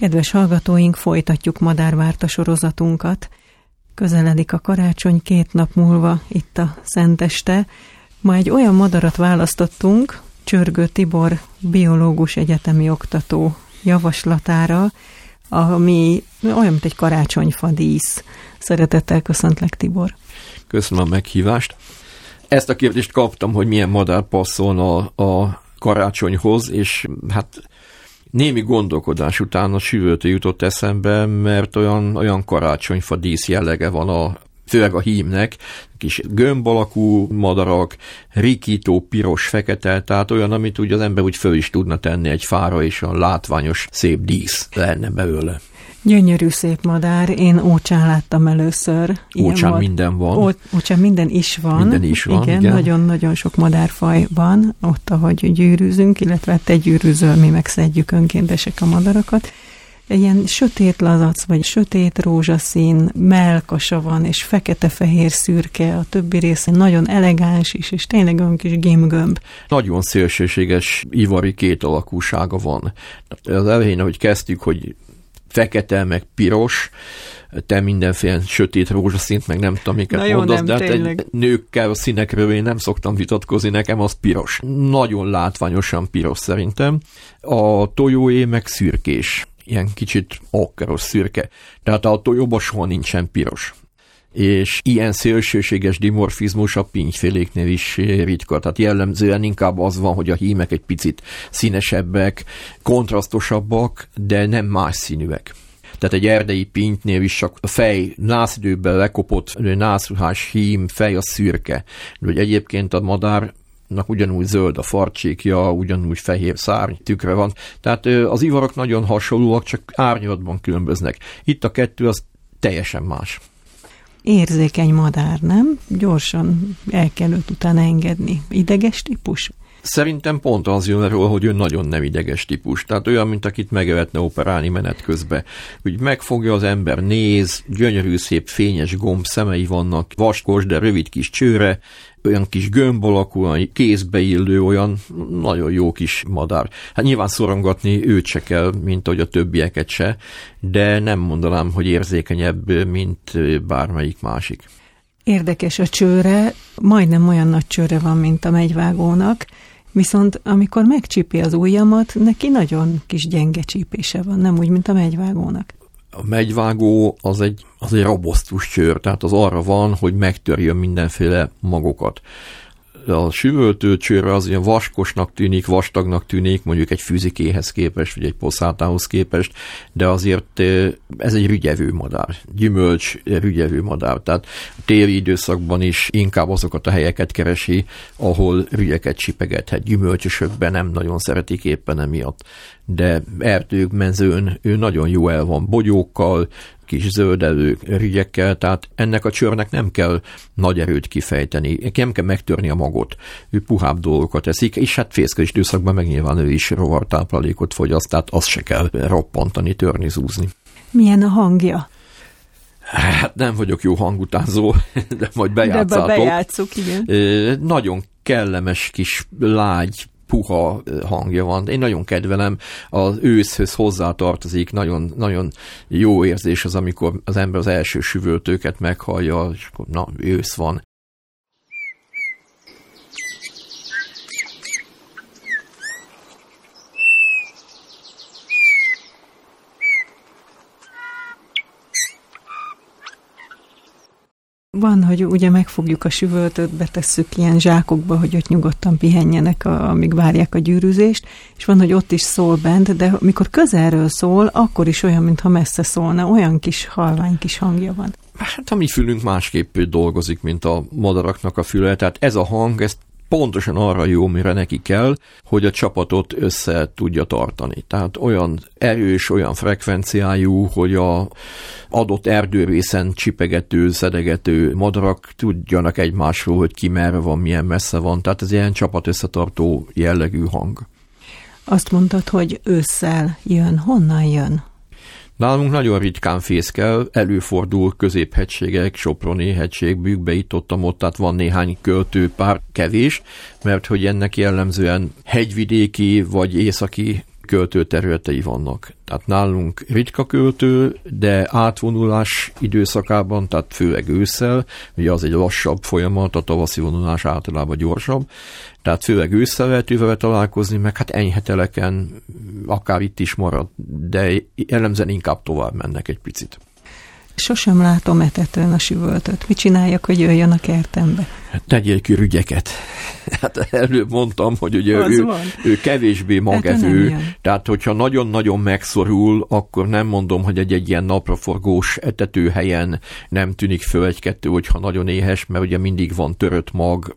Kedves hallgatóink, folytatjuk Madárvárta sorozatunkat. Közeledik a karácsony két nap múlva itt a Szenteste. Ma egy olyan madarat választottunk, Csörgő Tibor biológus egyetemi oktató javaslatára, ami olyan, mint egy karácsonyfa dísz. Szeretettel köszöntlek, Tibor. Köszönöm a meghívást. Ezt a kérdést kaptam, hogy milyen madár passzolna a, a karácsonyhoz, és hát némi gondolkodás után a süvőtő jutott eszembe, mert olyan, olyan karácsonyfa dísz jellege van a főleg a hímnek, kis gömb alakú madarak, rikító, piros, fekete, tehát olyan, amit úgy az ember úgy föl is tudna tenni egy fára, és a látványos, szép dísz lenne belőle. Gyönyörű szép madár, én ócsán láttam először. Ócsán vad... minden van. Ó, ócsán minden is van. Minden is van, igen. Nagyon-nagyon sok madárfaj van, ott, ahogy gyűrűzünk, illetve te gyűrűzöl, mi megszedjük önkéntesek a madarakat ilyen sötét lazac, vagy sötét rózsaszín melkasa van, és fekete-fehér szürke, a többi része nagyon elegáns is, és tényleg olyan kis gimgömb. Nagyon szélsőséges ivari két alakúsága van. Az elején, ahogy kezdtük, hogy fekete, meg piros, te mindenféle sötét rózsaszint, meg nem tudom, miket jó, mondasz, nem, de hát tényleg. egy nőkkel a színekről én nem szoktam vitatkozni, nekem az piros. Nagyon látványosan piros szerintem. A tojóé meg szürkés, ilyen kicsit okkeros szürke. Tehát a tojóban soha nincsen piros és ilyen szélsőséges dimorfizmus a pingyféléknél is ritka. Tehát jellemzően inkább az van, hogy a hímek egy picit színesebbek, kontrasztosabbak, de nem más színűek. Tehát egy erdei pintnél is csak a fej nászidőben lekopott nászruhás hím, fej a szürke. Hogy egyébként a madár ugyanúgy zöld a farcsékja, ugyanúgy fehér szárny tükre van. Tehát az ivarok nagyon hasonlóak, csak árnyalatban különböznek. Itt a kettő az teljesen más érzékeny madár, nem? Gyorsan el kell őt utána engedni. Ideges típus? Szerintem pont az jön erről, hogy ő nagyon nem ideges típus. Tehát olyan, mint akit megövetne operálni menet közben. Úgy megfogja az ember, néz, gyönyörű, szép, fényes gomb szemei vannak, vaskos, de rövid kis csőre, olyan kis gömb alakú, olyan kézbe illő, olyan nagyon jó kis madár. Hát nyilván szorongatni őt se kell, mint ahogy a többieket se, de nem mondanám, hogy érzékenyebb, mint bármelyik másik. Érdekes a csőre, majdnem olyan nagy csőre van, mint a megyvágónak, viszont amikor megcsípi az ujjamat, neki nagyon kis gyenge csípése van, nem úgy, mint a megyvágónak. A megyvágó az egy, az egy robosztus csőr, tehát az arra van, hogy megtörjön mindenféle magokat a süvöltő csőr az ilyen vaskosnak tűnik, vastagnak tűnik, mondjuk egy fűzikéhez képest, vagy egy poszátához képest, de azért ez egy rügyevő madár, gyümölcs rügyevő madár. Tehát a téli időszakban is inkább azokat a helyeket keresi, ahol rügyeket csipegethet. Gyümölcsösökben nem nagyon szeretik éppen emiatt de erdők, mezőn ő nagyon jó el van bogyókkal, kis zöldelő rigyekkel, tehát ennek a csörnek nem kell nagy erőt kifejteni, nem kell megtörni a magot. Ő puhább dolgokat eszik, és hát fészkes időszakban meg nyilván ő is rovartáplálékot fogyaszt, tehát azt se kell roppantani, törni, zúzni. Milyen a hangja? Hát nem vagyok jó hangutázó, de majd bejátszátok. De bejátszuk, igen. Nagyon kellemes kis lágy puha hangja van. Én nagyon kedvelem, az őszhöz hozzátartozik, nagyon, nagyon jó érzés az, amikor az ember az első süvöltőket meghallja, és akkor na, ősz van. Van, hogy ugye megfogjuk a süvöltöt, betesszük ilyen zsákokba, hogy ott nyugodtan pihenjenek, amíg várják a gyűrűzést, és van, hogy ott is szól bent, de amikor közelről szól, akkor is olyan, mintha messze szólna, olyan kis halvány kis hangja van. Hát a mi fülünk másképp dolgozik, mint a madaraknak a füle, tehát ez a hang, ezt pontosan arra jó, mire neki kell, hogy a csapatot össze tudja tartani. Tehát olyan erős, olyan frekvenciájú, hogy a adott erdőrészen csipegető, szedegető madarak tudjanak egymásról, hogy ki merre van, milyen messze van. Tehát ez ilyen csapat összetartó jellegű hang. Azt mondtad, hogy ősszel jön. Honnan jön? Nálunk nagyon ritkán fészkel, előfordul középhegységek, Soproni hegység, bükbe itt ott, ott, tehát van néhány pár kevés, mert hogy ennek jellemzően hegyvidéki vagy északi költőterületei vannak. Tehát nálunk ritka költő, de átvonulás időszakában, tehát főleg ősszel, ugye az egy lassabb folyamat, a tavaszi vonulás általában gyorsabb, tehát főleg ősszel lehet ővel találkozni, meg hát enyheteleken akár itt is marad, de jellemzően inkább tovább mennek egy picit. Sosem látom etetőn a süvöltöt. Mit csináljak, hogy jöjjön a kertembe? Tegyél ki rügyeket. Hát előbb mondtam, hogy ugye ő, ő kevésbé magevő, tehát hogyha nagyon-nagyon megszorul, akkor nem mondom, hogy egy, egy ilyen napraforgós etetőhelyen nem tűnik föl egy-kettő, hogyha nagyon éhes, mert ugye mindig van törött mag,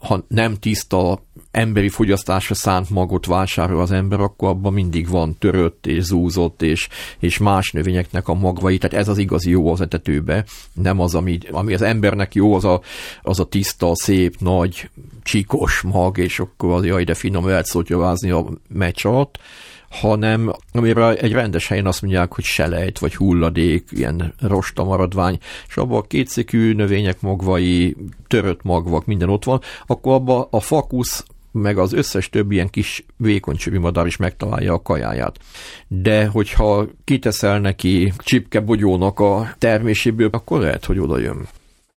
ha nem tiszta emberi fogyasztásra szánt magot vásárol az ember, akkor abban mindig van törött és zúzott és, és más növényeknek a magvai, tehát ez az igazi jó az etetőbe, nem az, ami, ami az embernek jó, az a, az a tiszta, szép, nagy, csíkos mag, és akkor az jaj, de finom lehet szotyovázni a meccs alatt, hanem amire egy rendes helyen azt mondják, hogy selejt, vagy hulladék, ilyen rosta maradvány, és abban a kétszikű növények magvai, törött magvak, minden ott van, akkor abban a fakusz meg az összes többi ilyen kis vékony madár is megtalálja a kajáját. De hogyha kiteszel neki csipkebogyónak a terméséből, akkor lehet, hogy oda jön.